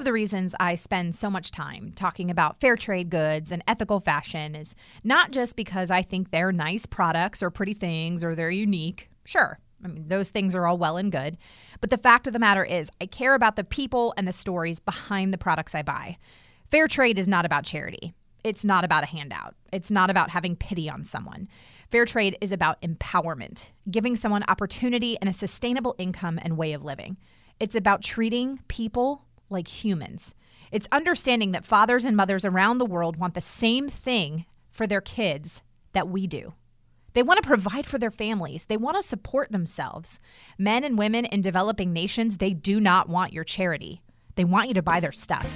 of the reasons I spend so much time talking about fair trade goods and ethical fashion is not just because I think they're nice products or pretty things or they're unique. Sure, I mean, those things are all well and good. But the fact of the matter is, I care about the people and the stories behind the products I buy. Fair trade is not about charity. It's not about a handout. It's not about having pity on someone. Fair trade is about empowerment, giving someone opportunity and a sustainable income and way of living. It's about treating people like humans. It's understanding that fathers and mothers around the world want the same thing for their kids that we do. They want to provide for their families. They want to support themselves. Men and women in developing nations, they do not want your charity. They want you to buy their stuff.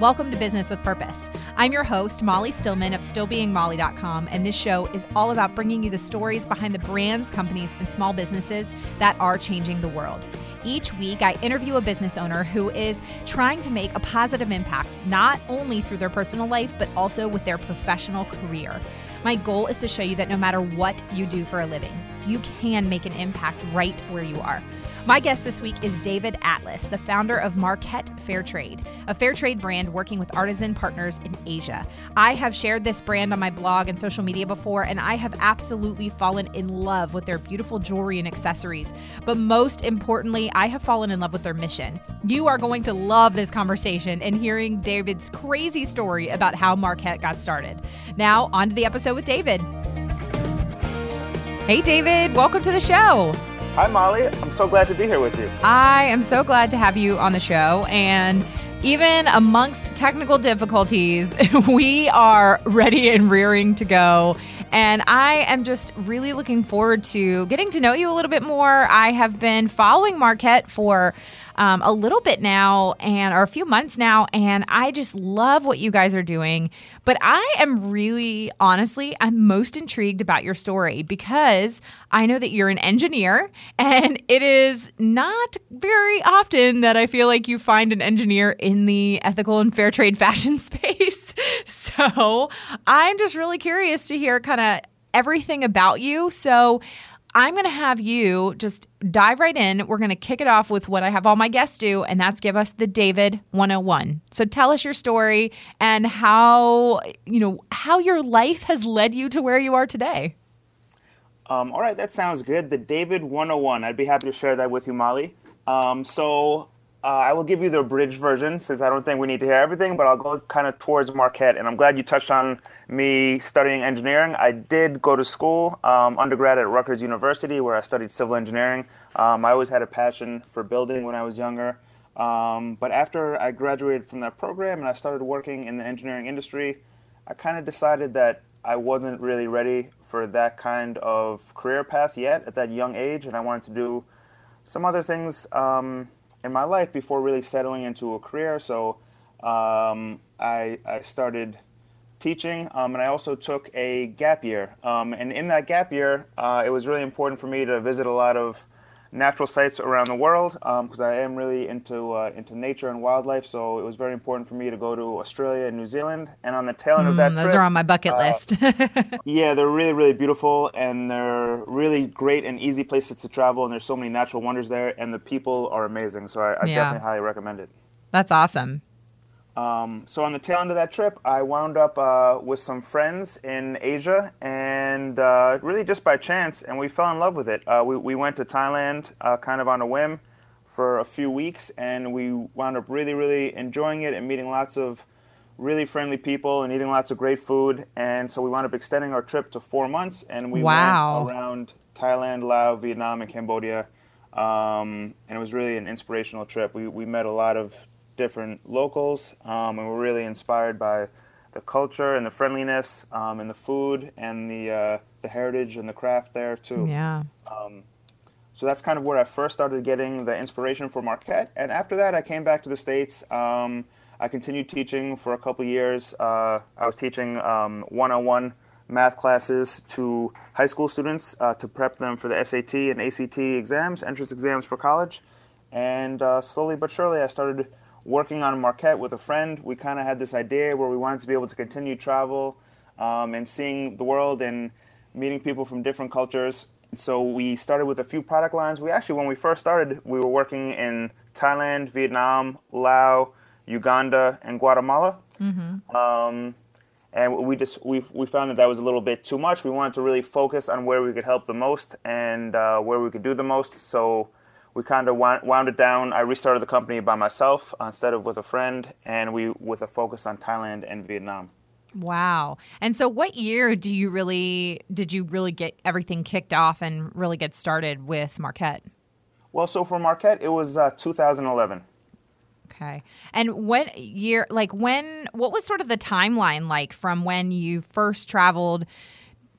Welcome to Business with Purpose. I'm your host, Molly Stillman of StillBeingMolly.com, and this show is all about bringing you the stories behind the brands, companies, and small businesses that are changing the world. Each week, I interview a business owner who is trying to make a positive impact, not only through their personal life, but also with their professional career. My goal is to show you that no matter what you do for a living, you can make an impact right where you are. My guest this week is David Atlas, the founder of Marquet Fair Trade, a fair trade brand working with artisan partners in Asia. I have shared this brand on my blog and social media before, and I have absolutely fallen in love with their beautiful jewelry and accessories. But most importantly, I have fallen in love with their mission. You are going to love this conversation and hearing David's crazy story about how Marquet got started. Now, on to the episode with David. Hey, David, welcome to the show. Hi, Molly. I'm so glad to be here with you. I am so glad to have you on the show. And even amongst technical difficulties, we are ready and rearing to go. And I am just really looking forward to getting to know you a little bit more. I have been following Marquet for um, a little bit now and or a few months now and i just love what you guys are doing but i am really honestly i'm most intrigued about your story because i know that you're an engineer and it is not very often that i feel like you find an engineer in the ethical and fair trade fashion space so i'm just really curious to hear kind of everything about you so I'm going to have you just dive right in. We're going to kick it off with what I have all my guests do, and that's give us the David 101. So tell us your story and how, you know, how your life has led you to where you are today. Um, all right, that sounds good. The David 101. I'd be happy to share that with you, Molly. Um, so uh, I will give you the abridged version since I don't think we need to hear everything, but I'll go kind of towards Marquet. And I'm glad you touched on me studying engineering. I did go to school, um, undergrad at Rutgers University, where I studied civil engineering. Um, I always had a passion for building when I was younger. Um, but after I graduated from that program and I started working in the engineering industry, I kind of decided that I wasn't really ready for that kind of career path yet at that young age, and I wanted to do some other things um, in my life before really settling into a career. So um, I, I, started teaching, um, and I also took a gap year. Um, and in that gap year, uh, it was really important for me to visit a lot of natural sites around the world because um, I am really into uh, into nature and wildlife. So it was very important for me to go to Australia and New Zealand. And on the tail end mm, of that, those trip, are on my bucket uh, list. yeah, they're really really beautiful and they're really great and easy places to travel. And there's so many natural wonders there, and the people are amazing. So I, I yeah. definitely highly recommend it. That's awesome. Um, so on the tail end of that trip, I wound up uh, with some friends in Asia, and uh, really just by chance, and we fell in love with it. Uh, we, we went to Thailand uh, kind of on a whim for a few weeks, and we wound up really, really enjoying it and meeting lots of really friendly people and eating lots of great food. And so we wound up extending our trip to four months, and we wow. went around Thailand, Laos, Vietnam, and Cambodia. Um, and it was really an inspirational trip. We, we met a lot of different locals, um, and we're really inspired by the culture and the friendliness um, and the food and the uh, the heritage and the craft there too. Yeah. Um, so that's kind of where I first started getting the inspiration for Marquet, and after that, I came back to the states. Um, I continued teaching for a couple years. Uh, I was teaching um, one-on-one math classes to high school students uh, to prep them for the SAT and ACT exams, entrance exams for college. And uh, slowly but surely, I started working on Marquet with a friend, we kind of had this idea where we wanted to be able to continue travel um, and seeing the world and meeting people from different cultures. So we started with a few product lines. We actually, when we first started, we were working in Thailand, Vietnam, Laos, Uganda, and Guatemala. Mm-hmm. Um, and we just we we found that that was a little bit too much. We wanted to really focus on where we could help the most and uh, where we could do the most. So we kind of wound, it down. I restarted the company by myself instead of with a friend, and we with a focus on Thailand and Vietnam. Wow. And so what year do you really did you really get everything kicked off and really get started with Marquet? Well, so for Marquet, it was uh, 2011. Okay. And what year, like when, what was sort of the timeline like from when you first traveled,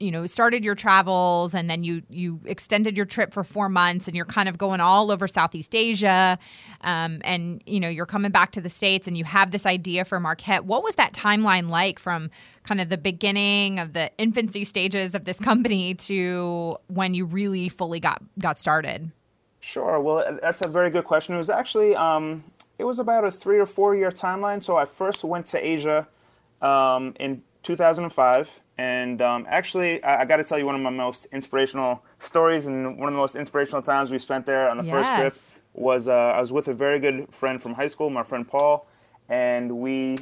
you know, started your travels and then you, you extended your trip for four months and you're kind of going all over Southeast Asia. Um, and, you know, you're coming back to the States and you have this idea for Marquet. What was that timeline like from kind of the beginning of the infancy stages of this company to when you really fully got, got started? Sure. Well, that's a very good question. It was actually um, it was about a three or four year timeline. So I first went to Asia um, in 2005. And um, actually, I, I got to tell you one of my most inspirational stories and one of the most inspirational times we spent there on the yes. first trip was uh, I was with a very good friend from high school, my friend Paul, and we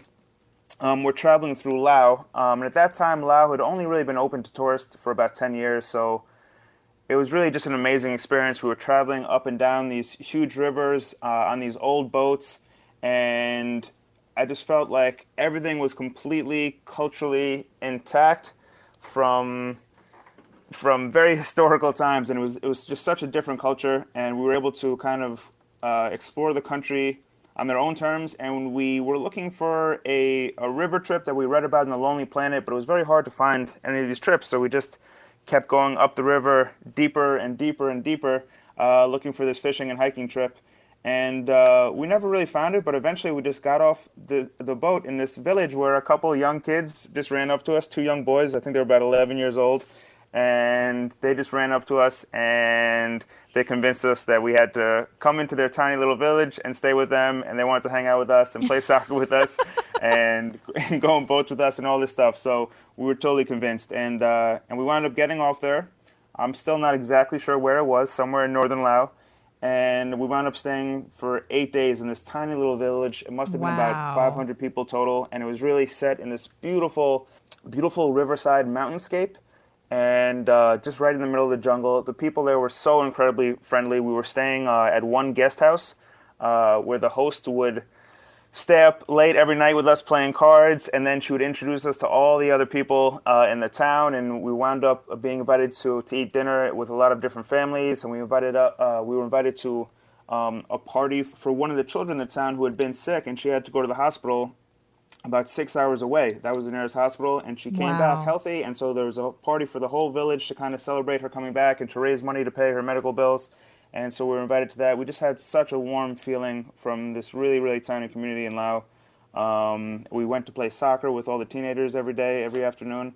um, were traveling through Laos. Um, and at that time, Laos had only really been open to tourists for about 10 years. So it was really just an amazing experience. We were traveling up and down these huge rivers uh, on these old boats, and I just felt like everything was completely culturally intact from from very historical times, and it was it was just such a different culture, and we were able to kind of uh, explore the country on their own terms. And we were looking for a, a river trip that we read about in the Lonely Planet, but it was very hard to find any of these trips, so we just kept going up the river deeper and deeper and deeper, uh, looking for this fishing and hiking trip. And uh, we never really found it, but eventually we just got off the, the boat in this village where a couple young kids just ran up to us, two young boys, I think they were about 11 years old, and they just ran up to us and they convinced us that we had to come into their tiny little village and stay with them and they wanted to hang out with us and play soccer with us and, and, go on boats with us and all this stuff. So we were totally convinced and uh, and we wound up getting off there. I'm still not exactly sure where it was somewhere in northern laos and we wound up staying for eight days in this tiny little village it must have been wow. about 500 people total and it was really set in this beautiful beautiful riverside mountainscape and uh, just right in the middle of the jungle. The people there were so incredibly friendly. We were staying uh, at one guest house uh, where the host would stay up late every night with us playing cards, and then she would introduce us to all the other people uh, in the town. And we wound up being invited to, to eat dinner with a lot of different families, and we invited uh, we were invited to. Um, a party for one of the children in the town who had been sick and she had to go to the hospital about six hours away. That was the nearest hospital, and she came wow. back healthy. And so there was a party for the whole village to kind of celebrate her coming back and to raise money to pay her medical bills. And so we were invited to that. We just had such a warm feeling from this really, really tiny community in Laos. Um, we went to play soccer with all the teenagers every day, every afternoon.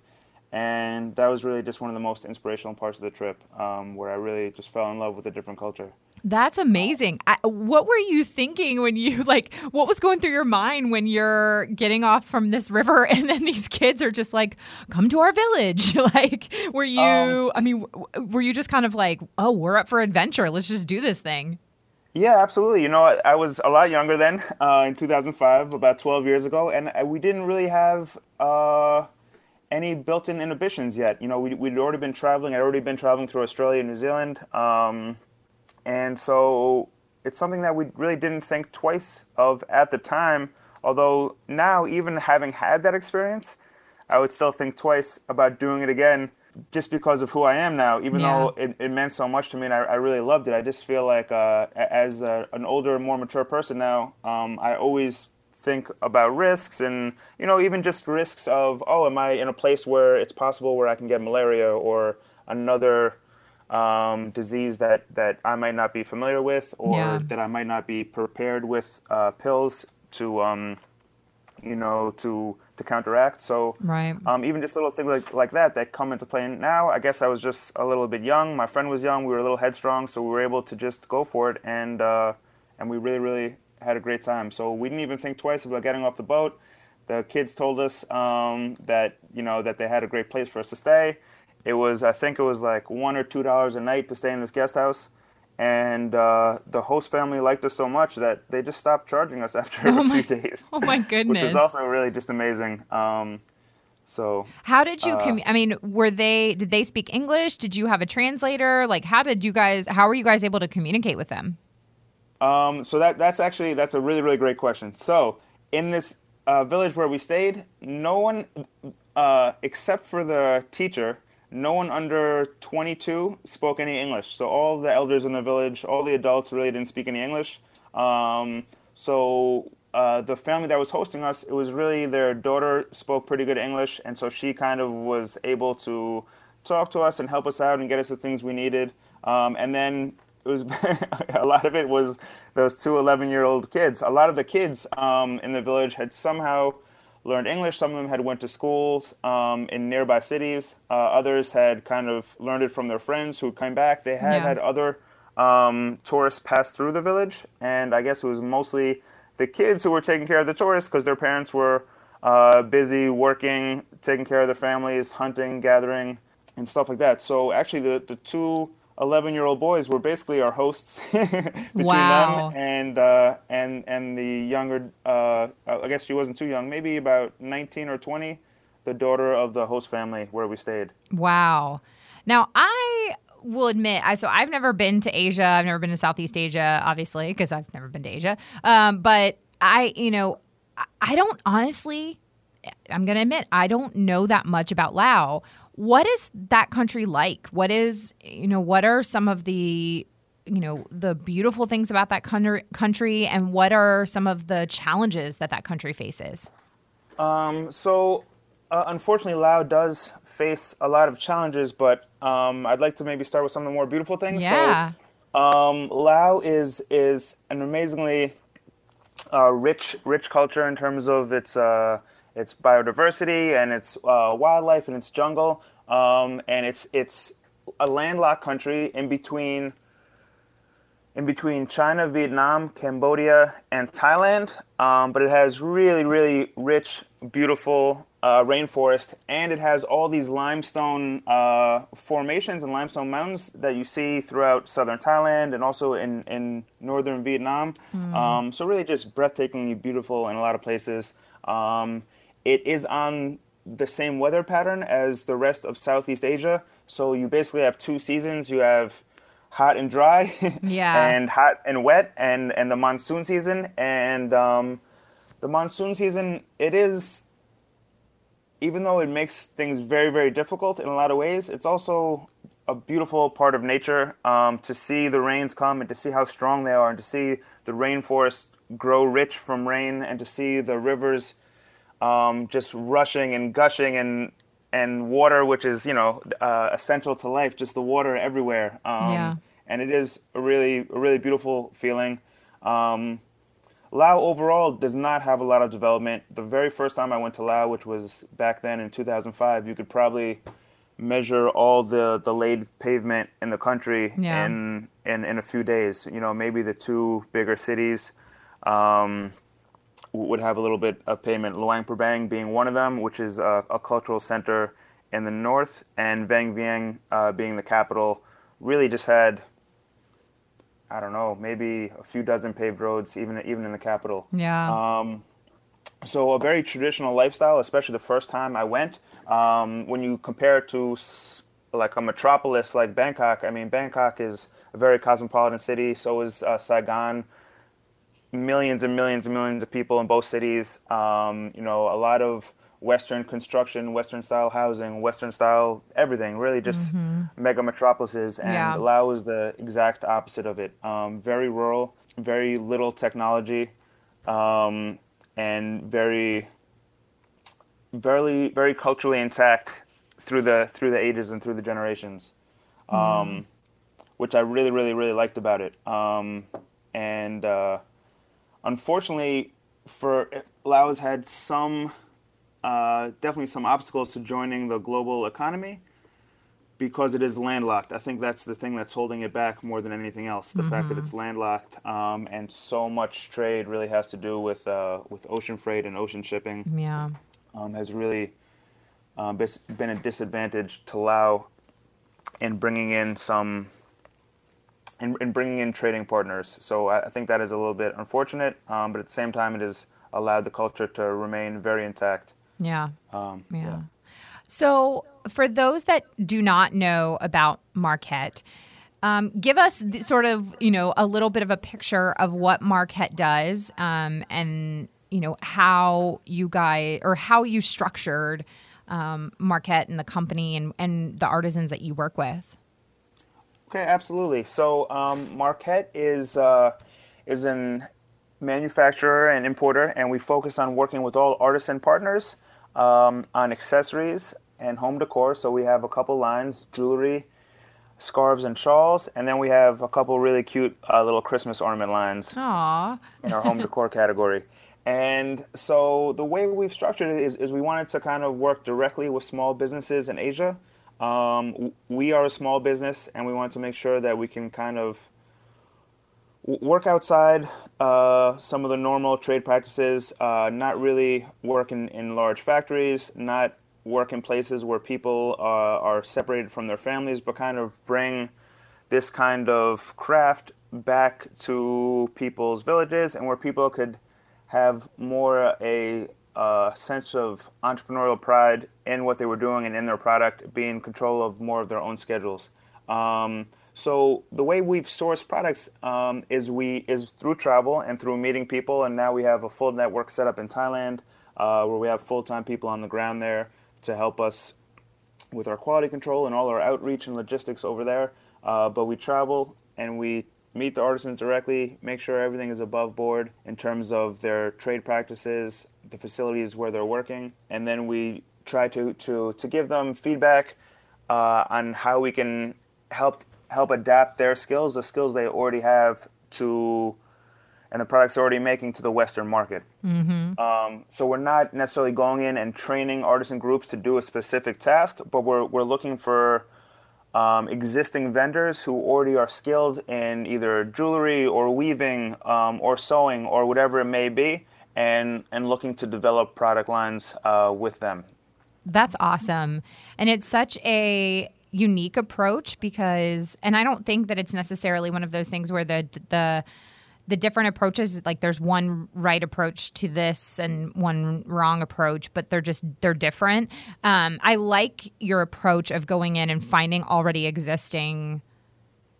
And that was really just one of the most inspirational parts of the trip, um, where I really just fell in love with a different culture. That's amazing. I, what were you thinking when you like what was going through your mind when you're getting off from this river and then these kids are just like come to our village? like were you um, I mean were you just kind of like, "Oh, we're up for adventure. Let's just do this thing." Yeah, absolutely. You know, I was a lot younger then, uh, in 2005, about 12 years ago, and we didn't really have uh, any built-in inhibitions yet. You know, we, we'd already been traveling. I'd already been traveling through Australia and New Zealand. Um, and so it's something that we really didn't think twice of at the time. Although now, even having had that experience, I would still think twice about doing it again just because of who I am now, even yeah. though it, it, meant so much to me and I, I, really loved it. I just feel like uh, as a, an older, more mature person now, um, I always think about risks and, you know, even just risks of, oh, am I in a place where it's possible where I can get malaria or another um, disease that, that I might not be familiar with or yeah. that I might not be prepared with uh, pills to, um, you know, to to counteract. So right. um, even just little things like, like that that come into play now. I guess I was just a little bit young. My friend was young. We were a little headstrong, so we were able to just go for it, and uh, and we really really had a great time. So we didn't even think twice about getting off the boat. The kids told us um, that you know that they had a great place for us to stay. It was, I think it was like one or two dollars a night to stay in this guest house, and uh, the host family liked us so much that they just stopped charging us after Oh a my- few days. Oh my goodness! Which is also really just amazing. Um, so How did you? Uh, commu- I mean, were they? Did they speak English? Did you have a translator? Like, how did you guys? How were you guys able to communicate with them? Um, so that that's actually that's a really really great question. So in this uh, village where we stayed, no one uh, except for the teacher, no one under 22 spoke any English. So all the elders in the village, all the adults really didn't speak any English. Um, so uh, the family that was hosting us, it was really their daughter spoke pretty good English, and so she kind of was able to talk to us and help us out and get us the things we needed. Um, and then it was a lot of it was those two 11 year old kids. A lot of the kids um, in the village had somehow learned English. Some of them had went to schools um, in nearby cities. Uh, others had kind of learned it from their friends who came back. They had Yeah. had other um, tourists pass through the village, and I guess it was mostly the kids who were taking care of the tourists because their parents were uh, busy working, taking care of their families, hunting, gathering, and stuff like that. So actually, the, the two 11 year old boys were basically our hosts between Wow. them and uh, and and the younger. Uh, I guess she wasn't too young, maybe about 19 or 20, the daughter of the host family where we stayed. Wow. Now I will admit, I so I've never been to Asia. I've never been to Southeast Asia, obviously, because I've never been to Asia. Um, but I, you know, I- I don't honestly. I'm going to admit I don't know that much about Laos. What is that country like? What is, you know, what are some of the, you know, the beautiful things about that country, country and what are some of the challenges that that country faces? Um, so, uh, unfortunately, Lao does face a lot of challenges, but um, I'd like to maybe start with some of the more beautiful things. Yeah. So, um, Lao is is an amazingly uh, rich rich culture in terms of its uh, its biodiversity and its uh, wildlife and its jungle, um, and it's it's a landlocked country in between in between China, Vietnam, Cambodia, and Thailand. Um, but it has really, really rich, beautiful uh, rainforest, and it has all these limestone uh, formations and limestone mountains that you see throughout southern Thailand and also in, in northern Vietnam. Um, so, really, just breathtakingly beautiful in a lot of places. Um, it is on the same weather pattern as the rest of Southeast Asia. So, you basically have two seasons. You have hot and dry Yeah. and hot and wet and and the monsoon season and um, the monsoon season it is even though it makes things very very difficult in a lot of ways it's also a beautiful part of nature um, to see the rains come and to see how strong they are and to see the rainforest grow rich from rain and to see the rivers um, just rushing and gushing and and water, which is you know uh, essential to life, just the water everywhere. Um, Yeah. And it is a really a really beautiful feeling. Um, Lao overall does not have a lot of development. The very first time I went to Lao, which was back then in 2005, you could probably measure all the, the laid pavement in the country Yeah. in, in in a few days. You know, maybe the two bigger cities. Um, would have a little bit of payment. Luang Prabang being one of them, which is a, a cultural center in the north, and Vang Vieng uh, being the capital, really just had, I don't know, maybe a few dozen paved roads, even even in the capital. Yeah. Um, so a very traditional lifestyle, especially the first time I went. Um, when you compare it to like a metropolis like Bangkok, I mean Bangkok is a very cosmopolitan city. So is uh, Saigon. Millions and millions and millions of people in both cities. Um, you know, a lot of Western construction, Western style housing, Western style everything. Really, just mega metropolises. And Yeah. Lao is the exact opposite of it. Um, very rural, very little technology um, and very, very, very culturally intact through the through the ages and through the generations, um, which I really, really, really liked about it. Um, and uh, unfortunately, for Laos had some uh, definitely some obstacles to joining the global economy because it is landlocked. I think that's the thing that's holding it back more than anything else. The fact that it's landlocked um, and so much trade really has to do with uh, with ocean freight and ocean shipping yeah. um, has really um, been a disadvantage to Lao in bringing in some in, in bringing in trading partners. So I, I think that is a little bit unfortunate, um, but at the same time, it has allowed the culture to remain very intact. Yeah. Um, yeah. So, for those that do not know about Marquet, um, give us the, sort of you know a little bit of a picture of what Marquet does, um, and you know how you guys or how you structured um, Marquet and the company and, and the artisans that you work with. Okay, absolutely. So um, Marquet is uh, is an manufacturer and importer, and we focus on working with all artisan partners um, on accessories and home decor. So we have a couple lines: jewelry, scarves, and shawls, and then we have a couple really cute uh, little Christmas ornament lines Aww. in our home decor category. And so the way we've structured it is, is we wanted to kind of work directly with small businesses in Asia. Um, we are a small business, and we want to make sure that we can kind of work outside uh, some of the normal trade practices, uh, not really work in, in large factories, not work in places where people uh, are separated from their families, but kind of bring this kind of craft back to people's villages and where people could have more a uh, sense of entrepreneurial pride in what they were doing and in their product, be in control of more of their own schedules. Um, so the way we've sourced products um, is we is through travel and through meeting people, and now we have a full network set up in Thailand, uh, where we have full time people on the ground there to help us with our quality control and all our outreach and logistics over there. Uh, but we travel and we meet the artisans directly, make sure everything is above board in terms of their trade practices, the facilities where they're working, and then we try to to to give them feedback uh, on how we can help help adapt their skills, the skills they already have to, and the products they're already making to the Western market. Mm-hmm. Um, so we're not necessarily going in and training artisan groups to do a specific task, but we're, we're looking for um, existing vendors who already are skilled in either jewelry or weaving um, or sewing or whatever it may be, and, and looking to develop product lines uh, with them. That's awesome. And it's such a unique approach because and I don't think that it's necessarily one of those things where the the the different approaches like there's one right approach to this and one wrong approach but they're just they're different um, i like your approach of going in and finding already existing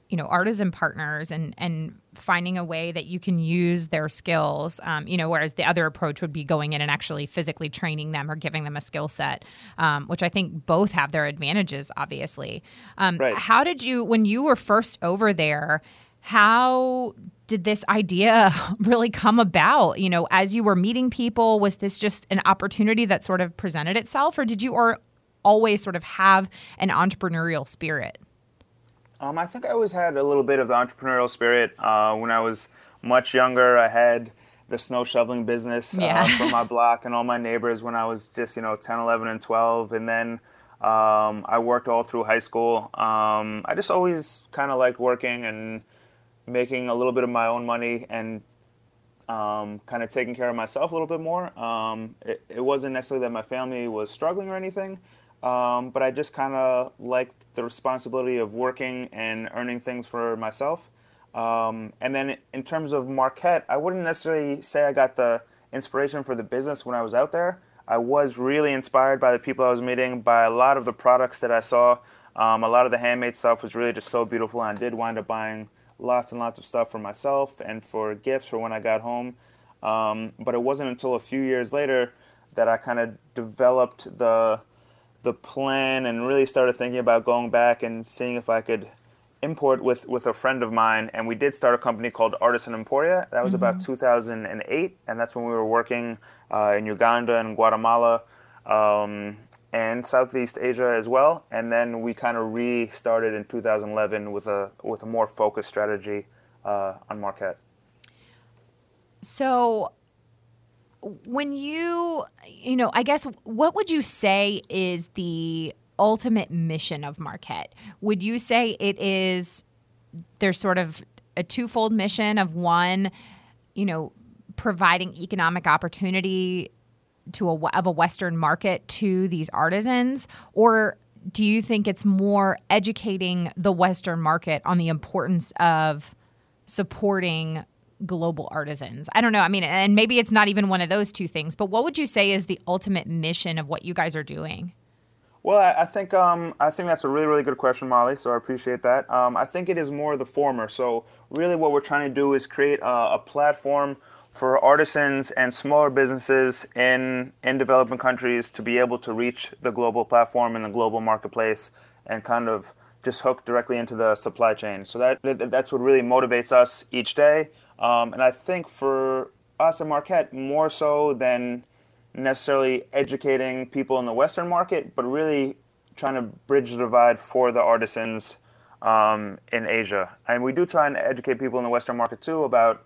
you know artisan partners and and finding a way that you can use their skills um, you know whereas the other approach would be going in and actually physically training them or giving them a skill set um, which i think both have their advantages obviously um, right. how did you when you were first over there how did this idea really come about you know as you were meeting people was this just an opportunity that sort of presented itself or did you or always sort of have an entrepreneurial spirit um, I think I always had a little bit of the entrepreneurial spirit. Uh, when I was much younger, I had the snow shoveling business yeah. uh, from my block and all my neighbors when I was just, you know, 10, 11, and 12. And then um, I worked all through high school. Um, I just always kind of liked working and making a little bit of my own money and um, kind of taking care of myself a little bit more. Um, it, it wasn't necessarily that my family was struggling or anything. Um, but I just kind of liked the responsibility of working and earning things for myself. Um, and then in terms of Marquet, I wouldn't necessarily say I got the inspiration for the business when I was out there. I was really inspired by the people I was meeting, by a lot of the products that I saw. Um, a lot of the handmade stuff was really just so beautiful, and I did wind up buying lots and lots of stuff for myself and for gifts for when I got home. Um, but it wasn't until a few years later that I kind of developed the the plan and really started thinking about going back and seeing if I could import with, with a friend of mine. And we did start a company called Artisan Emporia. That was mm-hmm. about 2008. And that's when we were working uh, in Uganda and Guatemala um, and Southeast Asia as well. And then we kind of restarted in 2011 with a, with a more focused strategy uh, on Marquet. So when you, you know, I guess what would you say is the ultimate mission of Marquet? Would you say it is there's sort of a twofold mission of one, you know, providing economic opportunity to a of a western market to these artisans or do you think it's more educating the Western market on the importance of supporting global artisans? I don't know. I mean, and maybe it's not even one of those two things, but what would you say is the ultimate mission of what you guys are doing? Well, I think um, I think that's a really really good question, Molly. So I appreciate that. Um, I think it is more the former. So really, what we're trying to do is create a, a platform for artisans and smaller businesses in in developing countries to be able to reach the global platform and the global marketplace and kind of just hook directly into the supply chain. So that, that that's what really motivates us each day. Um, and I think for us at Marquet, more so than necessarily educating people in the Western market, but really trying to bridge the divide for the artisans um, in Asia. And we do try and educate people in the Western market too about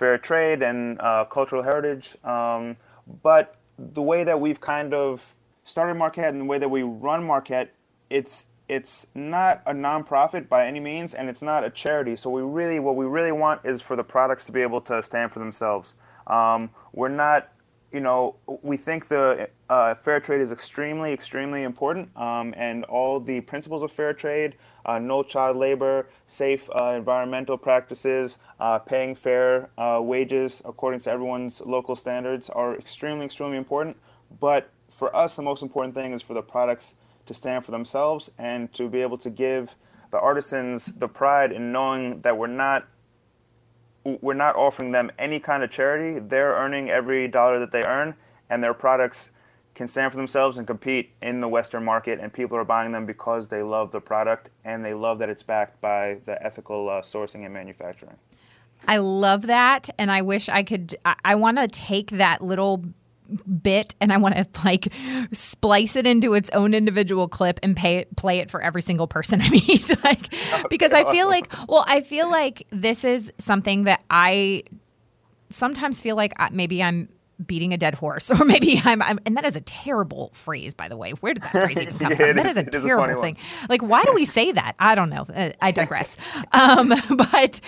fair trade and uh, cultural heritage. Um, but the way that we've kind of started Marquet and the way that we run Marquet, it's it's not a nonprofit by any means, and it's not a charity. So we really, what we really want is for the products to be able to stand for themselves. Um, we're not you know, we think the uh, fair trade is extremely, extremely important, um, and all the principles of fair trade, uh, no child labor, safe uh, environmental practices, uh, paying fair uh, wages according to everyone's local standards are extremely, extremely important. But for us, the most important thing is for the products to stand for themselves and to be able to give the artisans the pride in knowing that we're not we're not offering them any kind of charity. They're earning every dollar that they earn, and their products can stand for themselves and compete in the Western market. And people are buying them because they love the product and they love that it's backed by the ethical uh, sourcing and manufacturing. I love that, and I wish I could. I, I want to take that little bit and I want to like splice it into its own individual clip and pay it, play it for every single person I meet. like, because I feel like, well, I feel like this is something that I sometimes feel like maybe I'm beating a dead horse or maybe I'm, I'm, and that is a terrible phrase by the way. Where did that phrase even come yeah, from? That is, is a terrible a thing. Like why do we say that? I don't know. I digress. Um, but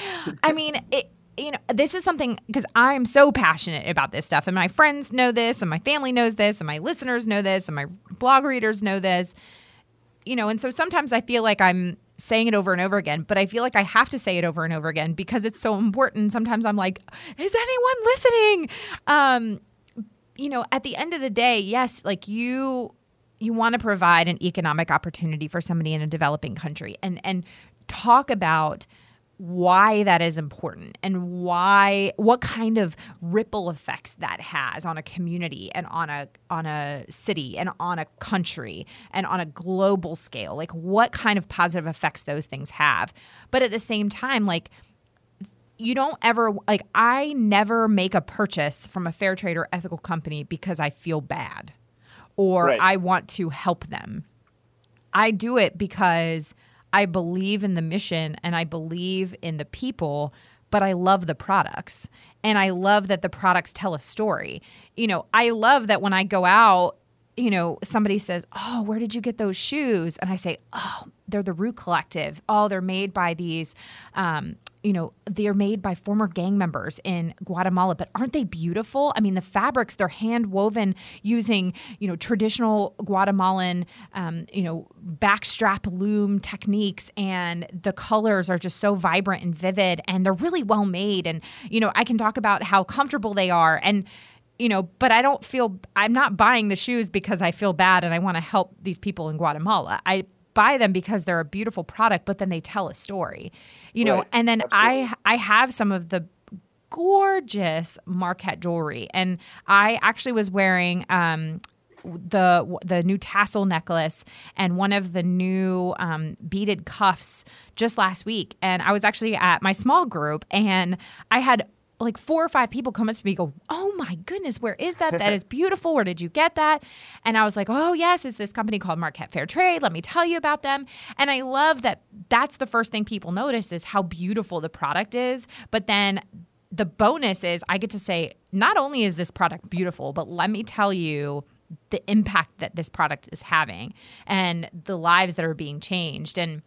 i mean it, you know, this is something because I'm so passionate about this stuff, and my friends know this, and my family knows this, and my listeners know this, and my blog readers know this. You know, and so sometimes I feel like I'm saying it over and over again, but I feel like I have to say it over and over again because it's so important. Sometimes I'm like, is anyone listening? Um, you know, at the end of the day, yes, like you you want to provide an economic opportunity for somebody in a developing country and and talk about why that is important and why what kind of ripple effects that has on a community and on a on a city and on a country and on a global scale like what kind of positive effects those things have but at the same time like you don't ever like I never make a purchase from a fair trade or ethical company because I feel bad or right. I want to help them. I do it because I believe in the mission and I believe in the people, but I love the products. And I love that the products tell a story. You know, I love that when I go out, you know, somebody says, Oh, where did you get those shoes? And I say, Oh, they're the Root Collective. Oh, they're made by these um, you know, they're made by former gang members in Guatemala, but aren't they beautiful? I mean, the fabrics, they're hand woven using, you know, traditional Guatemalan, um, you know, backstrap loom techniques. And the colors are just so vibrant and vivid and they're really well made. And, you know, I can talk about how comfortable they are. And, you know, but I don't feel, I'm not buying the shoes because I feel bad and I want to help these people in Guatemala. I buy them because they're a beautiful product, but then they tell a story, you know. Right. And then Absolutely. I I have some of the gorgeous Marquet jewelry, and I actually was wearing um, the the new tassel necklace and one of the new um, beaded cuffs just last week and i was actually at my small group and i had like four or five people come up to me go, Oh my goodness, where is that? That is beautiful. Where did you get that? And I was like, Oh, yes, it's this company called Marquet Fair Trade. Let me tell you about them. And I love that that's the first thing people notice is how beautiful the product is. But then the bonus is I get to say, not only is this product beautiful, but let me tell you the impact that this product is having and the lives that are being changed. And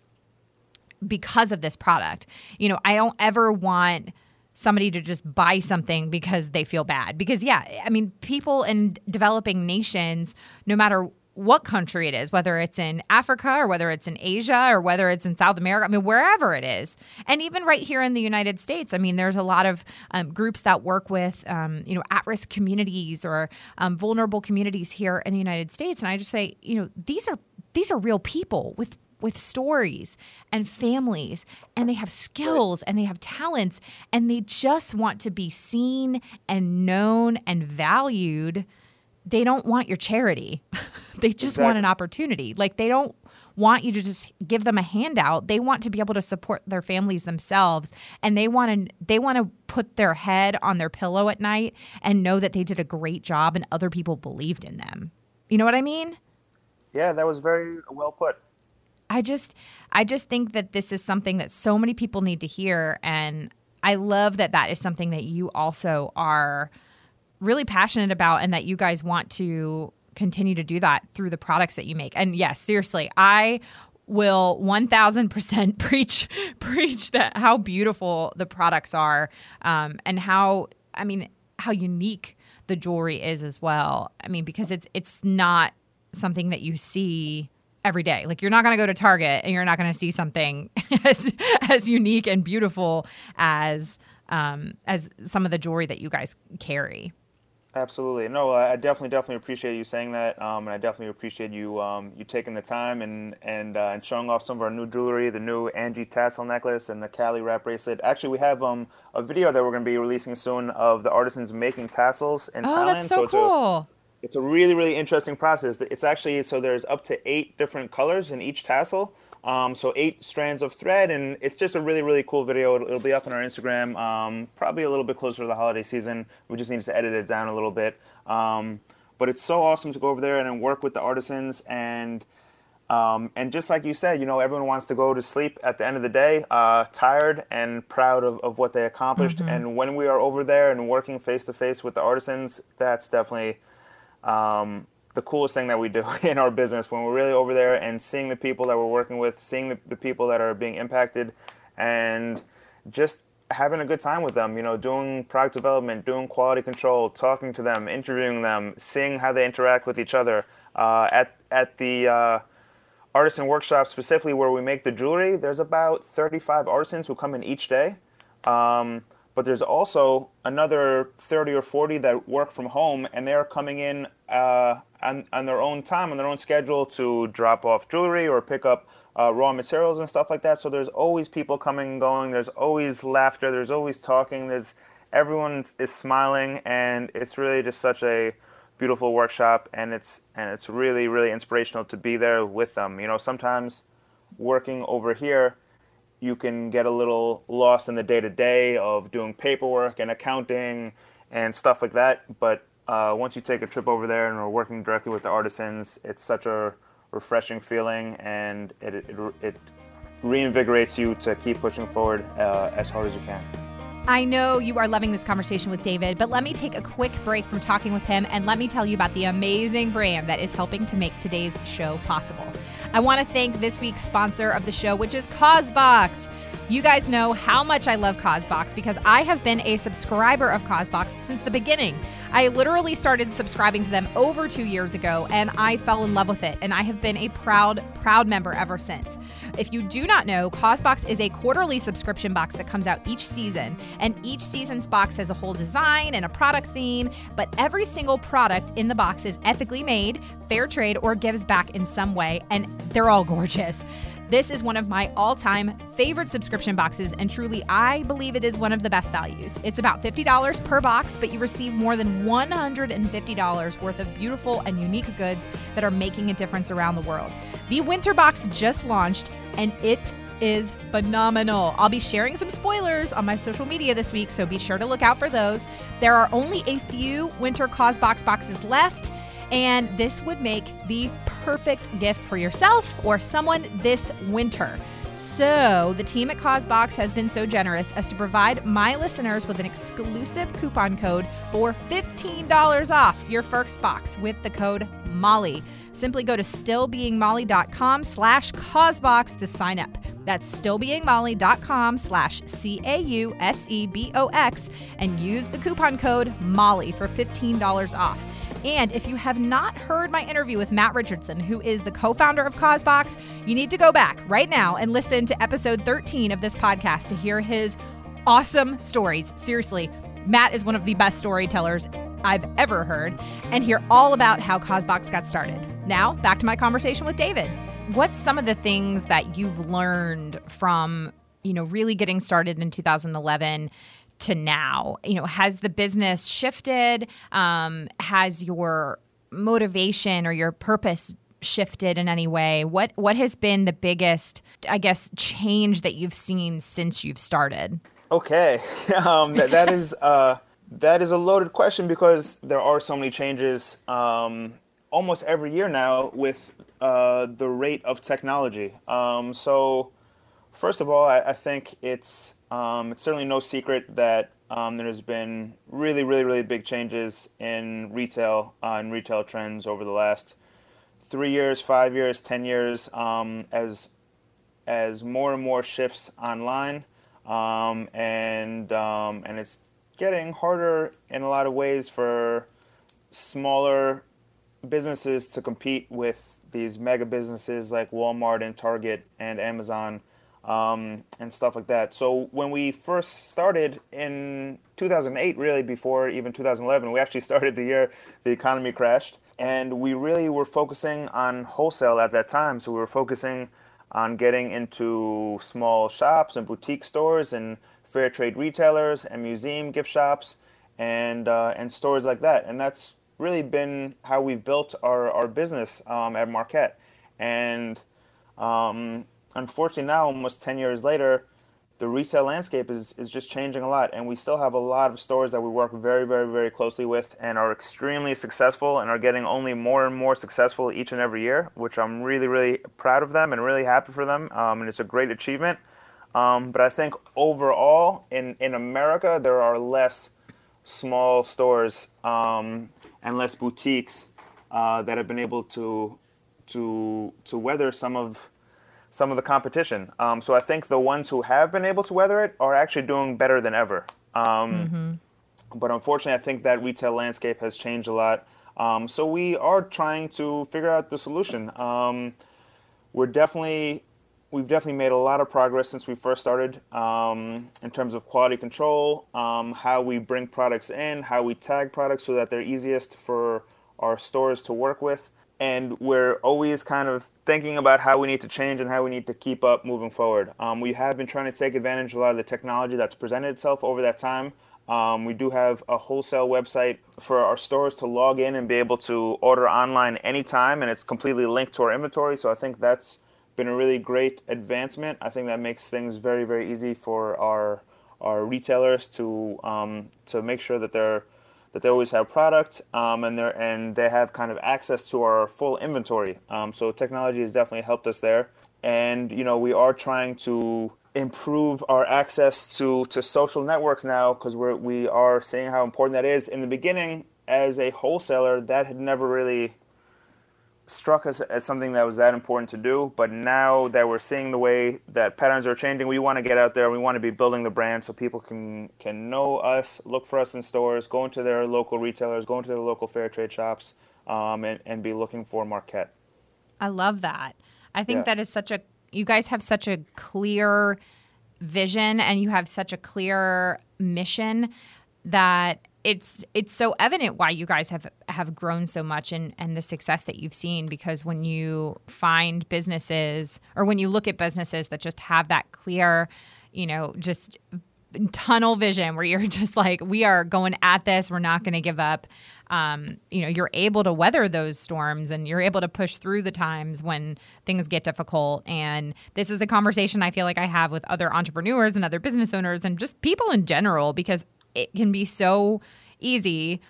because of this product, you know, I don't ever want somebody to just buy something because they feel bad. Because, yeah, I mean, people in developing nations, no matter what country it is, whether it's in Africa or whether it's in Asia or whether it's in South America, I mean, wherever it is. And even right here in the United States, I mean, there's a lot of um, groups that work with, um, you know, at risk communities or um, vulnerable communities here in the United States. And I just say, you know, these are these are real people with with stories and families and they have skills and they have talents and they just want to be seen and known and valued they don't want your charity. they just exactly. want an opportunity. Like they don't want you to just give them a handout. They want to be able to support their families themselves and they want to they want to put their head on their pillow at night and know that they did a great job and other people believed in them. You know what I mean? Yeah, that was very well put. I just I just think that this is something that so many people need to hear and I love that that is something that you also are really passionate about and that you guys want to continue to do that through the products that you make. And yes, seriously, I will 1000% preach preach that how beautiful the products are um, and how I mean how unique the jewelry is as well. I mean because it's it's not something that you see every day. Like you're not going to go to Target and you're not going to see something as as unique and beautiful as um, as some of the jewelry that you guys carry. Absolutely. No, I definitely, definitely appreciate you saying that, um, and I definitely appreciate you um, you taking the time and and uh, and showing off some of our new jewelry, the new Angie tassel necklace and the Cali wrap bracelet. Actually, we have um, a video that we're going to be releasing soon of the artisans making tassels in oh, Thailand. that's so, so cool. It's a, really, really interesting process. It's actually so there's up to eight different colors in each tassel. Um, so eight strands of thread, and it's just a really, really cool video. It'll, it'll be up on our Instagram, um, probably a little bit closer to the holiday season. We just need to edit it down a little bit. Um, but it's so awesome to go over there and work with the artisans and um, and just like you said, you know, everyone wants to go to sleep at the end of the day, uh, tired and proud of, of what they accomplished. Mm-hmm. And when we are over there and working face to face with the artisans, that's definitely um, the coolest thing that we do in our business when we're really over there and seeing the people that we're working with, seeing the, the people that are being impacted, and just having a good time with them, you know, doing product development, doing quality control, talking to them, interviewing them, seeing how they interact with each other. Uh, at, at the uh, artisan workshop, specifically where we make the jewelry, there's about 35 artisans who come in each day. Um, but there's also another 30 or 40 that work from home and they're coming in uh, on, on their own time, on their own schedule to drop off jewelry or pick up uh, raw materials and stuff like that. So there's always people coming and going. There's always laughter. There's always talking. There's everyone is smiling, and it's really just such a beautiful workshop. And it's and it's really really inspirational to be there with them. You know, sometimes working over here you can get a little lost in the day to day of doing paperwork and accounting and stuff like that. But uh, once you take a trip over there and are working directly with the artisans, it's such a refreshing feeling and it, it, it reinvigorates you to keep pushing forward uh, as hard as you can. I know you are loving this conversation with David, but let me take a quick break from talking with him and let me tell you about the amazing brand that is helping to make today's show possible. I want to thank this week's sponsor of the show, which is Causebox. You guys know how much I love Causebox because I have been a subscriber of Causebox since the beginning. I literally started subscribing to them over two years ago and I fell in love with it. And I have been a proud, proud member ever since. If you do not know, Causebox is a quarterly subscription box that comes out each season. And each season's box has a whole design and a product theme, but every single product in the box is ethically made, fair trade, or gives back in some way. And they're all gorgeous. This is one of my all time favorite subscription boxes, and truly, I believe it is one of the best values. It's about $50 per box, but you receive more than $150 worth of beautiful and unique goods that are making a difference around the world. The winter box just launched, and it is phenomenal. I'll be sharing some spoilers on my social media this week, so be sure to look out for those. There are only a few winter Causebox boxes left. And this would make the perfect gift for yourself or someone this winter. So, the team at Causebox has been so generous as to provide my listeners with an exclusive coupon code for $15 off your first box with the code MOLLY. Simply go to stillbeingmolly.com slash causebox to sign up. That's stillbeingmolly.com slash C-A-U-S-E-B-O-X and use the coupon code MOLLY for $15 off. And if you have not heard my interview with Matt Richardson, who is the co founder of Causebox, you need to go back right now and listen to episode 13 of this podcast to hear his awesome stories. Seriously, Matt is one of the best storytellers I've ever heard, and hear all about how Causebox got started. Now, back to my conversation with David. What's some of the things that you've learned from, you know, really getting started in 2011 to now? You know, has the business shifted? Um, has your motivation or your purpose shifted in any way? What what has been the biggest, I guess, change that you've seen since you've started? Okay, um, that, that is uh, that is a loaded question because there are so many changes um, almost every year now with uh, the rate of technology. Um, so, first of all, I, I think it's um, it's certainly no secret that um, there's been really, really, really big changes in retail uh, and retail trends over the last three years, five years, ten years, um, as as more and more shifts online, um, and and it's getting harder in a lot of ways for smaller businesses to compete with these mega businesses like Walmart and Target and Amazon um, and stuff like that. So when we first started in 2008, really before even 2011, we actually started the year the economy crashed, and we really were focusing on wholesale at that time. So we were focusing on getting into small shops and boutique stores and fair trade retailers and museum gift shops and uh, and stores like that. And that's really been how we've built our, our business um, at Marquet. And um, unfortunately, now almost 10 years later, the retail landscape is, is just changing a lot. And we still have a lot of stores that we work very, very, very closely with and are extremely successful and are getting only more and more successful each and every year, which I'm really, really proud of them and really happy for them. Um, and it's a great achievement. Um, but I think overall in, in America, there are less small stores um, and less boutiques uh, that have been able to to to weather some of some of the competition. Um, so I think the ones who have been able to weather it are actually doing better than ever. Um, mm-hmm. But unfortunately, I think that retail landscape has changed a lot. Um, so we are trying to figure out the solution. Um, we're definitely we've definitely made a lot of progress since we first started um, in terms of quality control, um, how we bring products in, how we tag products so that they're easiest for our stores to work with. And we're always kind of thinking about how we need to change and how we need to keep up moving forward. Um, we have been trying to take advantage of a lot of the technology that's presented itself over that time. Um, we do have a wholesale website for our stores to log in and be able to order online anytime, and it's completely linked to our inventory. So I think that's been a really great advancement. I think that makes things very, very easy for our our retailers to um, to make sure that they're that they always have product um, and they and they have kind of access to our full inventory. Um, so technology has definitely helped us there, and you know we are trying to improve our access to to social networks now because we're we are seeing how important that is. In the beginning, as a wholesaler, that had never really struck us as something that was that important to do. But now that we're seeing the way that patterns are changing, we want to get out there. We want to be building the brand so people can can know us, look for us in stores, go into their local retailers, go into their local fair trade shops, um, and, and be looking for Marquet. I love that. I think yeah. that is such a. You guys have such a clear vision, and you have such a clear mission that it's it's so evident why you guys have have grown so much and and the success that you've seen because when you find businesses or when you look at businesses that just have that clear, you know, just tunnel vision where you're just like we are going at this, we're not going to give up. Um, you know, you're able to weather those storms and you're able to push through the times when things get difficult. And this is a conversation I feel like I have with other entrepreneurs and other business owners and just people in general because it can be so easy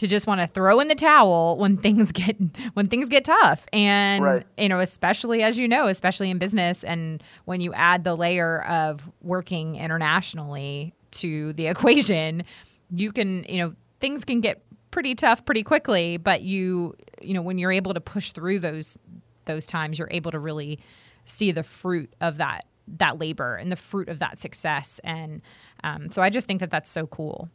to just want to throw in the towel when things get when things get tough and right. you know especially as you know especially in business and when you add the layer of working internationally to the equation you can you know things can get pretty tough pretty quickly but you you know when you're able to push through those those times you're able to really see the fruit of that that labor and the fruit of that success and um, so I just think that that's so cool.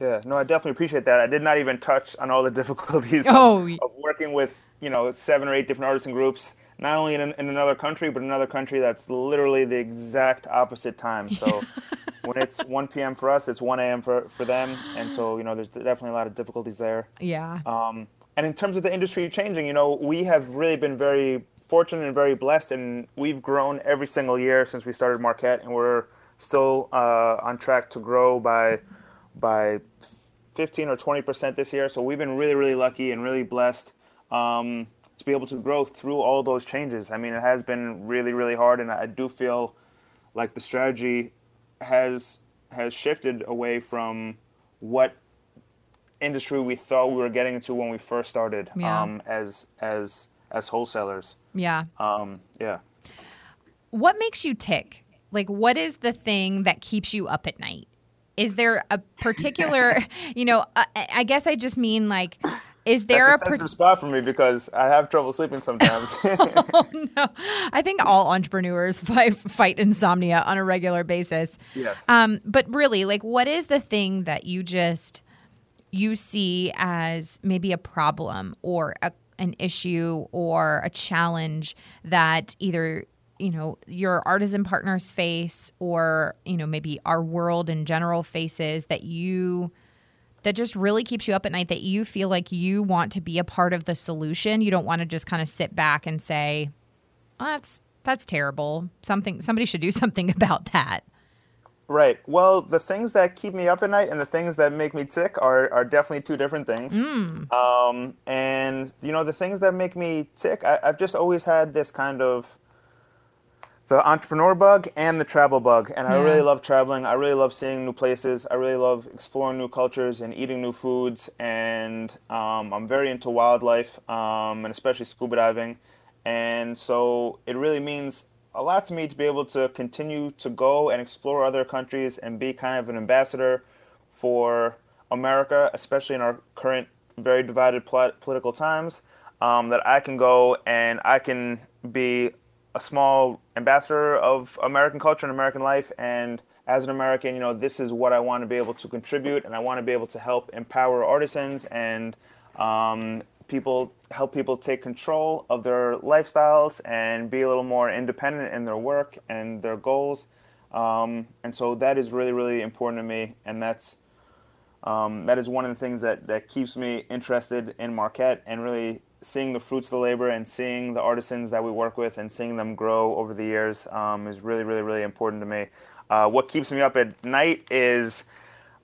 Yeah, no, I definitely appreciate that. I did not even touch on all the difficulties oh. of, of, working with, you know, seven or eight different artisan groups, not only in, in another country, but another country that's literally the exact opposite time. So when it's 1 p.m. for us, it's 1 a.m. for, for them. And so, you know, there's definitely a lot of difficulties there. Yeah. Um, and in terms of the industry changing, you know, we have really been very fortunate and very blessed, and we've grown every single year since we started Marquet, and we're still uh, on track to grow by by 15 or 20 percent this year. So we've been really, really lucky and really blessed um, to be able to grow through all those changes. I mean, it has been really, really hard, and I do feel like the strategy has has shifted away from what industry we thought we were getting into when we first started yeah. um, as as as wholesalers. Yeah. Um, yeah. What makes you tick? Like, what is the thing that keeps you up at night? Is there a particular, you know, I, I, guess I just mean like, is there That's a, a sensitive per- spot for me because I have trouble sleeping sometimes. oh, no, I think all entrepreneurs fight, fight insomnia on a regular basis. Yes. Um, but really, like, what is the thing that you just you see as maybe a problem or a, an issue or a challenge that either you know your artisan partners face or you know maybe our world in general faces that you that just really keeps you up at night that you feel like you want to be a part of the solution. You don't want to just kind of sit back and say oh, that's that's terrible. Something somebody should do something about that Right. Well, the things that keep me up at night and the things that make me tick are, are definitely two different things. Mm. Um, and, you know, the things that make me tick, I, I've just always had this kind of the entrepreneur bug and the travel bug. And I really love traveling. I really love seeing new places. I really love exploring new cultures and eating new foods. And um, I'm very into wildlife um, and especially scuba diving. And so it really means a lot to me to be able to continue to go and explore other countries and be kind of an ambassador for America, especially in our current very divided political times. Um, that I can go and I can be a small ambassador of American culture and American life. And as an American, you know, this is what I want to be able to contribute, and I want to be able to help empower artisans and um, people help people take control of their lifestyles and be a little more independent in their work and their goals. Um, and so that is really, really important to me, and that's um, that is one of the things that, that keeps me interested in Marquet and really seeing the fruits of the labor and seeing the artisans that we work with and seeing them grow over the years um, is really, really, really important to me. Uh, what keeps me up at night is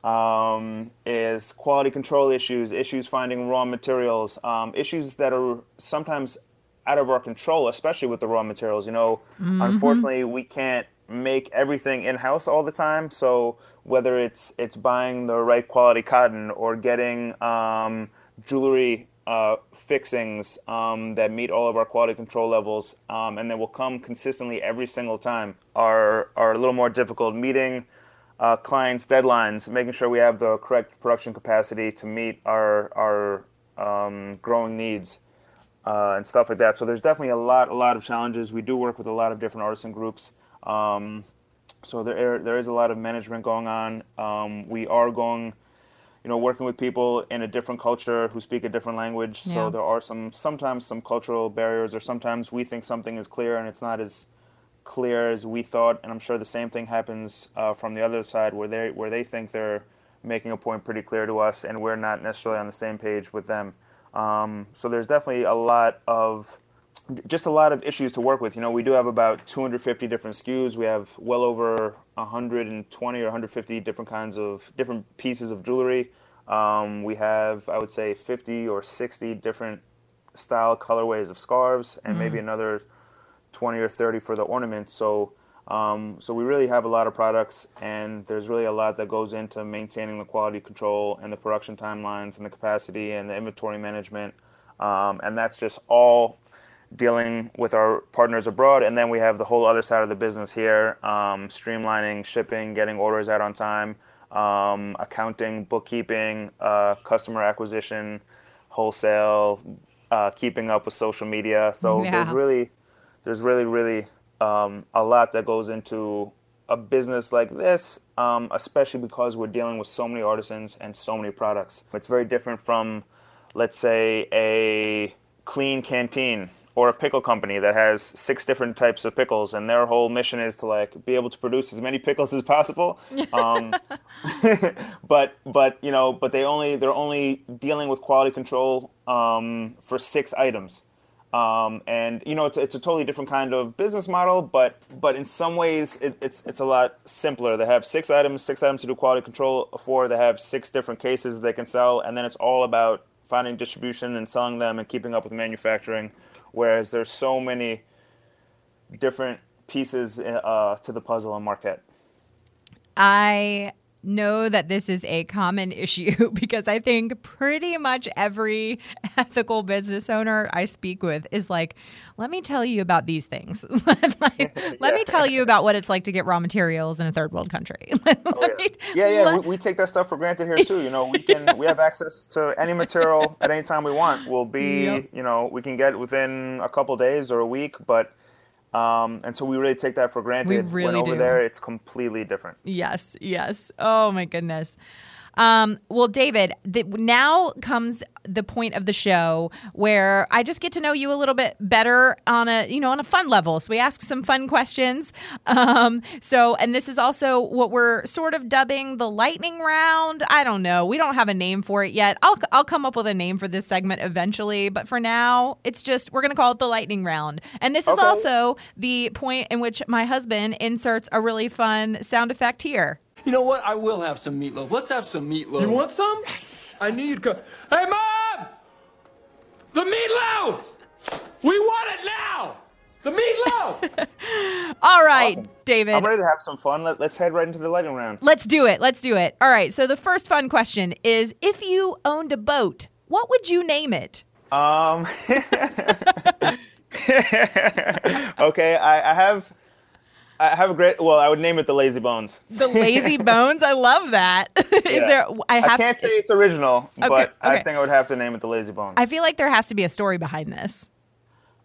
um, is quality control issues, issues finding raw materials, um, issues that are sometimes out of our control, especially with the raw materials. You know, mm-hmm. unfortunately, we can't make everything in house all the time. So whether it's it's buying the right quality cotton or getting um, jewelry uh, fixings um, that meet all of our quality control levels um, and that will come consistently every single time are, are a little more difficult. Meeting uh, clients' deadlines, making sure we have the correct production capacity to meet our, our um, growing needs uh, and stuff like that. So there's definitely a lot, a lot of challenges. We do work with a lot of different artisan groups. Um, so there, there is a lot of management going on. Um, we are going you know, working with people in a different culture who speak a different language. Yeah. So there are some sometimes some cultural barriers, or sometimes we think something is clear and it's not as clear as we thought. And I'm sure the same thing happens uh, from the other side, where they where they think they're making a point pretty clear to us, and we're not necessarily on the same page with them. Um, so there's definitely a lot of just a lot of issues to work with. You know, we do have about 250 different SKUs. We have well over 120 or 150 different kinds of different pieces of jewelry. Um, we have, I would say, 50 or 60 different style colorways of scarves, and mm. maybe another 20 or 30 for the ornaments. So, um, so we really have a lot of products, and there's really a lot that goes into maintaining the quality control and the production timelines and the capacity and the inventory management. Um, and that's just all dealing with our partners abroad, and then we have the whole other side of the business here, um, streamlining shipping, getting orders out on time, um, accounting, bookkeeping, uh, customer acquisition, wholesale, uh, keeping up with social media. So yeah. there's really, there's really, really um, a lot that goes into a business like this, um, especially because we're dealing with so many artisans and so many products. It's very different from, let's say, a clean canteen or a pickle company that has six different types of pickles and their whole mission is to like be able to produce as many pickles as possible um, but but you know but they only they're only dealing with quality control um, for six items um, and you know it's, it's a totally different kind of business model but but in some ways it, it's it's a lot simpler they have six items six items to do quality control for they have six different cases they can sell and then it's all about finding distribution and selling them and keeping up with manufacturing whereas there's so many different pieces uh, to the puzzle in Marquet. I know that this is a common issue because I think pretty much every ethical business owner I speak with is like, let me tell you about these things. like, yeah. Let me tell you about what it's like to get raw materials in a third world country. oh, yeah, yeah, yeah. Let... We, we, take that stuff for granted here too. You know, we can we have access to any material at any time we want. We'll be, yep. you know, we can get within a couple days or a week, but um, and so we really take that for granted. We really when over do. there, it's completely different. Yes, yes. Oh my goodness. Um, well, David, the, now comes the point of the show where I just get to know you a little bit better on a you know on a fun level. So we ask some fun questions. Um, so and this is also what we're sort of dubbing the lightning round. I don't know. We don't have a name for it yet. I'll I'll come up with a name for this segment eventually. But for now, it's just we're gonna call it the lightning round. And this okay. is also the point in which my husband inserts a really fun sound effect here. You know what? I will have some meatloaf. Let's have some meatloaf. You want some? Yes. I knew you'd come. Hey, Mom! The meatloaf! We want it now! The meatloaf! All right, awesome. David. I'm ready to have some fun. Let, us head right into the lightning round. Let's do it. Let's do it. All right. So the first fun question is: If you owned a boat, what would you name it? Um. okay, I, I have I have a great. Well, I would name it the Lazy Bones. The Lazy Bones. I love that. Is yeah. there? I, I can't to, say it's original, okay, but okay. I think I would have to name it the Lazy Bones. I feel like there has to be a story behind this.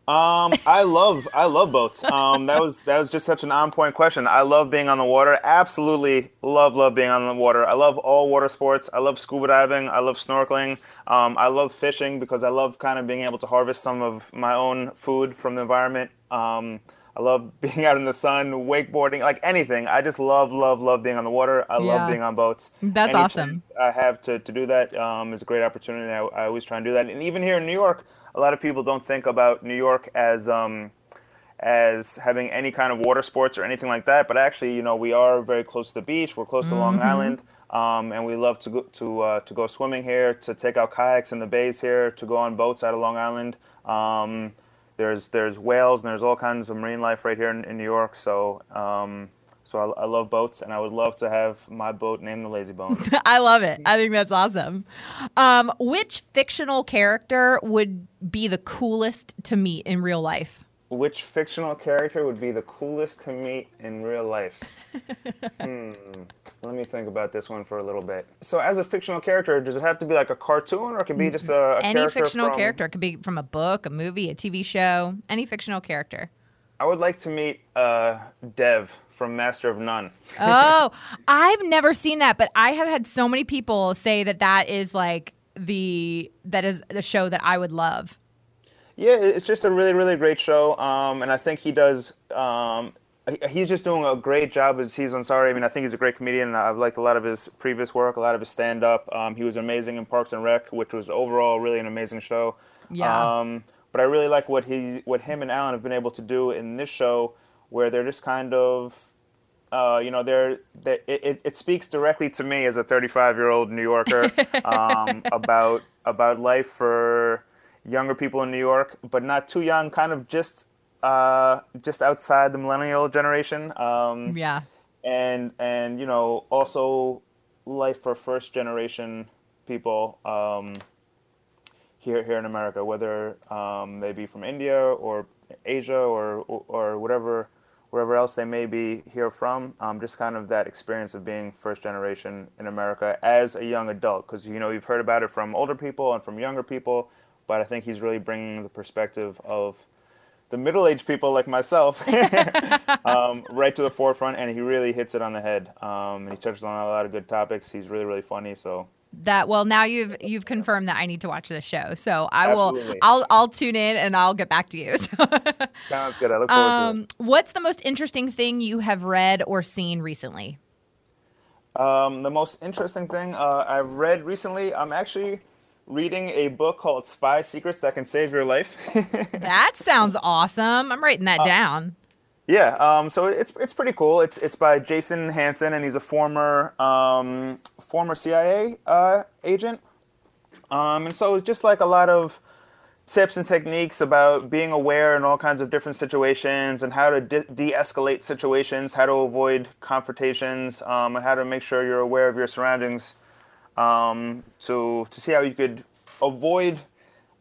Um, I love I love boats. Um, that was that was just such an on point question. I love being on the water. Absolutely love love being on the water. I love all water sports. I love scuba diving. I love snorkeling. Um, I love fishing because I love kind of being able to harvest some of my own food from the environment. Um, I love being out in the sun, wakeboarding, like anything. I just love, love, love being on the water. I yeah. love being on boats. That's Any awesome. I have to, to do that um, is a great opportunity. I, I, always try and do that. And even here in New York, a lot of people don't think about New York as um, as having any kind of water sports or anything like that. But actually, you know, we are very close to the beach. We're close to mm-hmm. Long Island. Um, and we love to go to uh, to go swimming here, to take out kayaks in the bays here, to go on boats out of Long Island. There's there's whales and there's all kinds of marine life right here in, in New York. So um, so I, I, love boats, and I would love to have my boat named the Lazy Bones. I love it. I think that's awesome. Um, which fictional character would be the coolest to meet in real life? Which fictional character would be the coolest to meet in real life? hmm. Let me think about this one for a little bit. So, as a fictional character, does it have to be like a cartoon, or it can be just a, a any character fictional from... character? It could be from a book, a movie, a TV show. Any fictional character. I would like to meet uh, Dev from Master of None. oh, I've never seen that, but I have had so many people say that that is like the that is the show that I would love. Yeah, it's just a really, really great show, um, and I think he does. Um, he's just doing a great job as Aziz Ansari. I mean, I think he's a great comedian. I've liked a lot of his previous work, a lot of his stand up. Um, he was amazing in Parks and Rec, which was overall really an amazing show. Yeah. Um, but I really like what he, what him and Alan have been able to do in this show, where they're just kind of, uh, you know, they're, they, it, it speaks directly to me as a 35 year old New Yorker um, about about life for younger people in New York, but not too young, kind of just uh, just outside the millennial generation. Um, yeah. And and you know also life for first generation people um, here here in America, whether um, they be from India or Asia or or whatever wherever else they may be here from. Um, just kind of that experience of being first generation in America as a young adult, because you know you've heard about it from older people and from younger people but I think he's really bringing the perspective of the middle-aged people like myself um, right to the forefront, and he really hits it on the head. Um, and he touches on a lot of good topics. He's really, really funny. So That well, now you've you've confirmed that I need to watch this show. So I will. I'll I'll tune in and I'll get back to you. So, sounds good. I look forward to it. um, what's the most interesting thing you have read or seen recently? Um, the most interesting thing uh, I've read recently, I'm actually reading a book called Spy Secrets That Can Save Your Life. That sounds awesome. I'm writing Uh, that down. yeah, um, so it's it's pretty cool. It's it's by Jason Hanson, and he's a former um, former CIA uh, agent. Um, and so it's just like a lot of tips and techniques about being aware in all kinds of different situations and how to de- de-escalate situations, how to avoid confrontations, um, and how to make sure you're aware of your surroundings um, to to see how you could avoid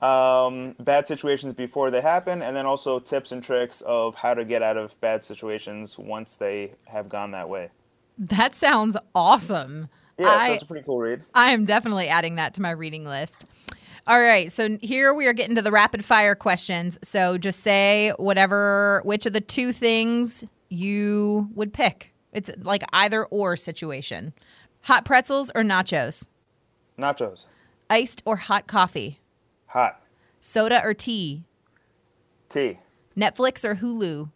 um, bad situations before they happen, and then also tips and tricks of how to get out of bad situations once they have gone that way. That sounds awesome. Yeah, so I, it's a pretty cool read. I am definitely adding that to my reading list. All right, so here we are getting to the rapid fire questions. So just say whatever, which of the two things you would pick. It's like either or situation. Hot pretzels or nachos? Nachos, Iced or hot coffee? hot Soda or tea? tea, Netflix or Hulu?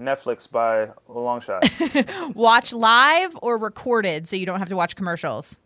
Netflix by a long shot. Watch live or recorded so you don't have to watch commercials?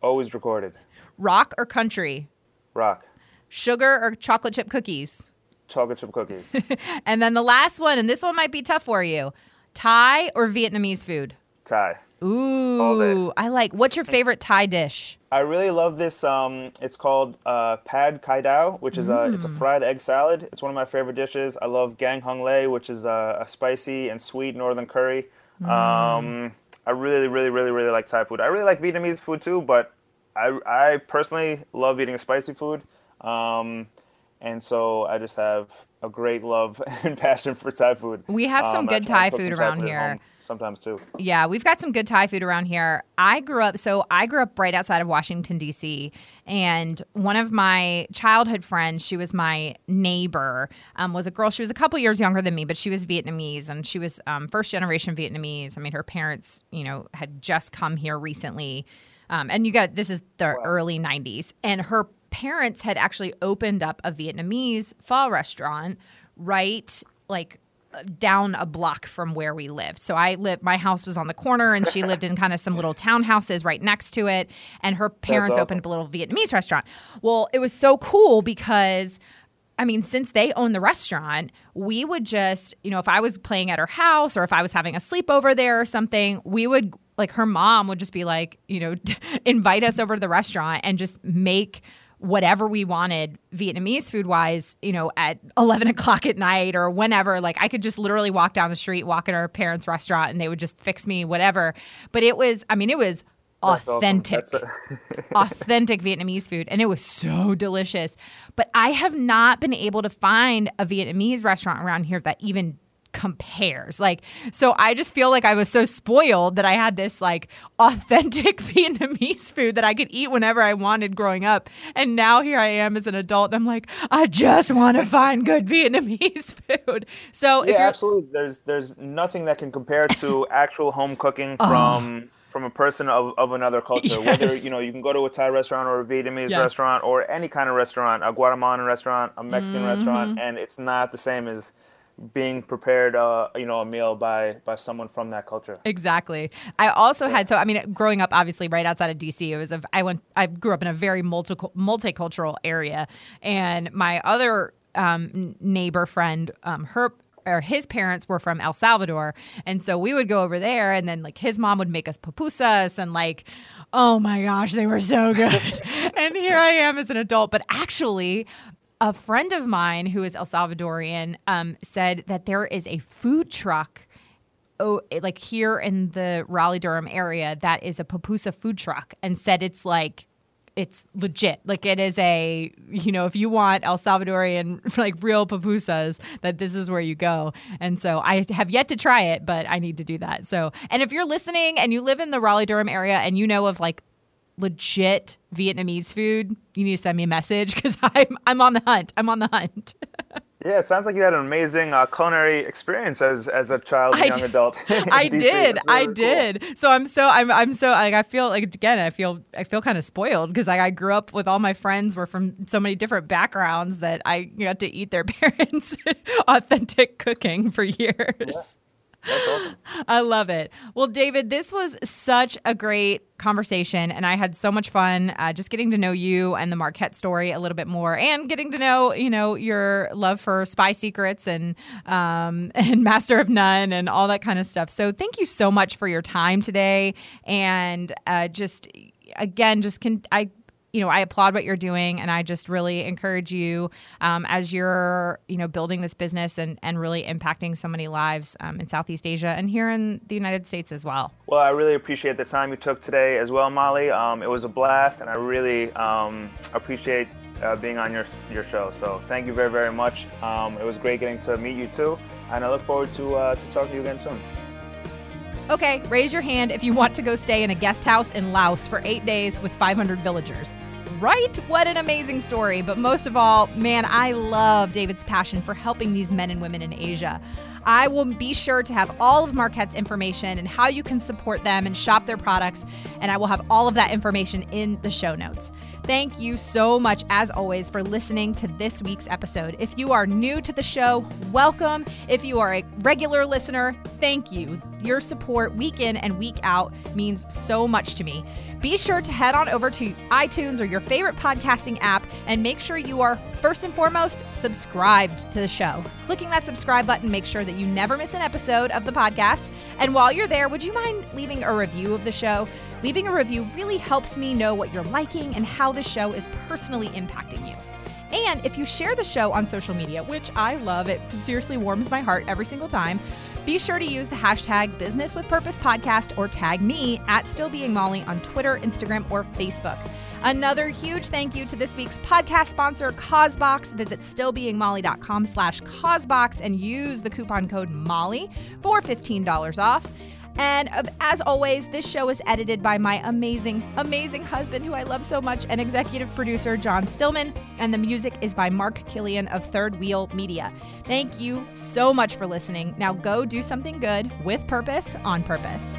Always recorded. Rock or country? Rock, Sugar or chocolate chip cookies? chocolate chip cookies, And then the last one, and this one might be tough for you Thai or Vietnamese food? Thai. Ooh, I like. What's your favorite Thai dish? I really love this. Um, it's called uh, pad kai dao, which is a it's a fried egg salad. It's one of my favorite dishes. I love gang hung lei, which is a, a spicy and sweet northern curry. Um, I really, really, really, really like Thai food. I really like Vietnamese food too, but I I personally love eating spicy food. Um, and so I just have a great love and passion for Thai food. We have some Um, good Thai food around here. Sometimes too. Yeah, we've got some good Thai food around here. I grew up, so I grew up right outside of Washington, D.C., and one of my childhood friends, she was my neighbor, um, was a girl. She was a couple years younger than me, but she was Vietnamese, and she was um, first generation Vietnamese. I mean, her parents, you know, had just come here recently. Um, and you got this is the early 90s, and her parents had actually opened up a Vietnamese pho restaurant right like down a block from where we lived. So I lived, my house was on the corner and she lived in kind of some little townhouses right next to it. And her parents awesome. opened up a little Vietnamese restaurant. Well, it was so cool because. I mean, since they own the restaurant, we would just, you know, if I was playing at her house or if I was having a sleepover there or something, we would, like, her mom would just be like, you know, invite us over to the restaurant and just make whatever we wanted Vietnamese food wise, you know, at 11 o'clock at night or whenever. Like I could just literally walk down the street, walk in our parents' restaurant, and they would just fix me whatever. But it was, I mean, it was awesome. authentic, That's a- authentic Vietnamese food. And it was so delicious. But I have not been able to find a Vietnamese restaurant around here that even compares. Like, so I just feel like I was so spoiled that I had this like authentic Vietnamese food that I could eat whenever I wanted growing up. And now here I am as an adult. I'm like, I just want to find good Vietnamese food. So yeah, absolutely. There's there's nothing that can compare to actual home cooking Oh. from from a person of, of another culture. Whether you know you can go to a Thai restaurant or a Vietnamese Yes. restaurant or any kind of restaurant, a Guatemalan restaurant, a Mexican Mm-hmm. restaurant, and it's not the same as being prepared, uh, you know, a meal by by someone from that culture. Exactly. I also had so I mean, growing up obviously right outside of DC, it was a I went I grew up in a very multi multicultural area, and my other um, neighbor friend, um, her or his parents were from El Salvador, and so we would go over there, and then like his mom would make us pupusas, and like, oh my gosh, they were so good. and here I am as an adult, but actually. A friend of mine who is El Salvadorian um, said that there is a food truck oh, like here in the Raleigh Durham area, that is a pupusa food truck, and said it's like it's legit. Like it is a you know if you want El Salvadorian like real pupusas, that this is where you go. And so I have yet to try it, but I need to do that. So and if you're listening and you live in the Raleigh Durham area and you know of like legit Vietnamese food, you need to send me a message because I'm I'm on the hunt. I'm on the hunt. Yeah, it sounds like you had an amazing uh, culinary experience as as a child and I young did- adult. I did. That's I cool. did. So I'm so I'm I'm so like I feel like again I feel I feel kind of spoiled because like I grew up with all my friends were from so many different backgrounds that I got to eat their parents' authentic cooking for years. Awesome. I love it. Well, David, this was such a great conversation, and I had so much fun uh, just getting to know you and the Marquet story a little bit more, and getting to know you know your love for Spy Secrets and um, and Master of None and all that kind of stuff. So, thank you so much for your time today, and uh, just again, just can I you know, I applaud what you're doing, and I just really encourage you um, as you're, you know, building this business and, and really impacting so many lives um, in Southeast Asia and here in the United States as well. Well, I really appreciate the time you took today as well, Molly. Um, it was a blast, and I really um, appreciate uh, being on your your show. So thank you very very much. Um, it was great getting to meet you too, and I look forward to uh, to talking to you again soon. Okay, raise your hand if you want to go stay in a guest house in Laos for eight days with 500 villagers. Right? What an amazing story. But most of all, man, I love David's passion for helping these men and women in Asia. I will be sure to have all of Marquet's information and how you can support them and shop their products, and I will have all of that information in the show notes. Thank you so much, as always, for listening to this week's episode. If you are new to the show, welcome. If you are a regular listener, thank you. Your support week in and week out means so much to me. Be sure to head on over to iTunes or your favorite podcasting app and make sure you are, first and foremost, subscribed to the show. Clicking that subscribe button makes sure that you never miss an episode of the podcast. And while you're there, would you mind leaving a review of the show? Leaving a review really helps me know what you're liking and how the show is personally impacting you. And if you share the show on social media, which I love, it seriously warms my heart every single time, be sure to use the hashtag Business with Purpose Podcast or tag me at Still Being Molly on Twitter, Instagram, or Facebook. Another huge thank you to this week's podcast sponsor, Causebox. Visit stillbeingmolly.com slash Causebox and use the coupon code MOLLY for $15 off. And uh, as always, this show is edited by my amazing, amazing husband, who I love so much, and executive producer John Stillman. And the music is by Mark Killian of Third Wheel Media. Thank you so much for listening. Now go do something good with purpose on purpose.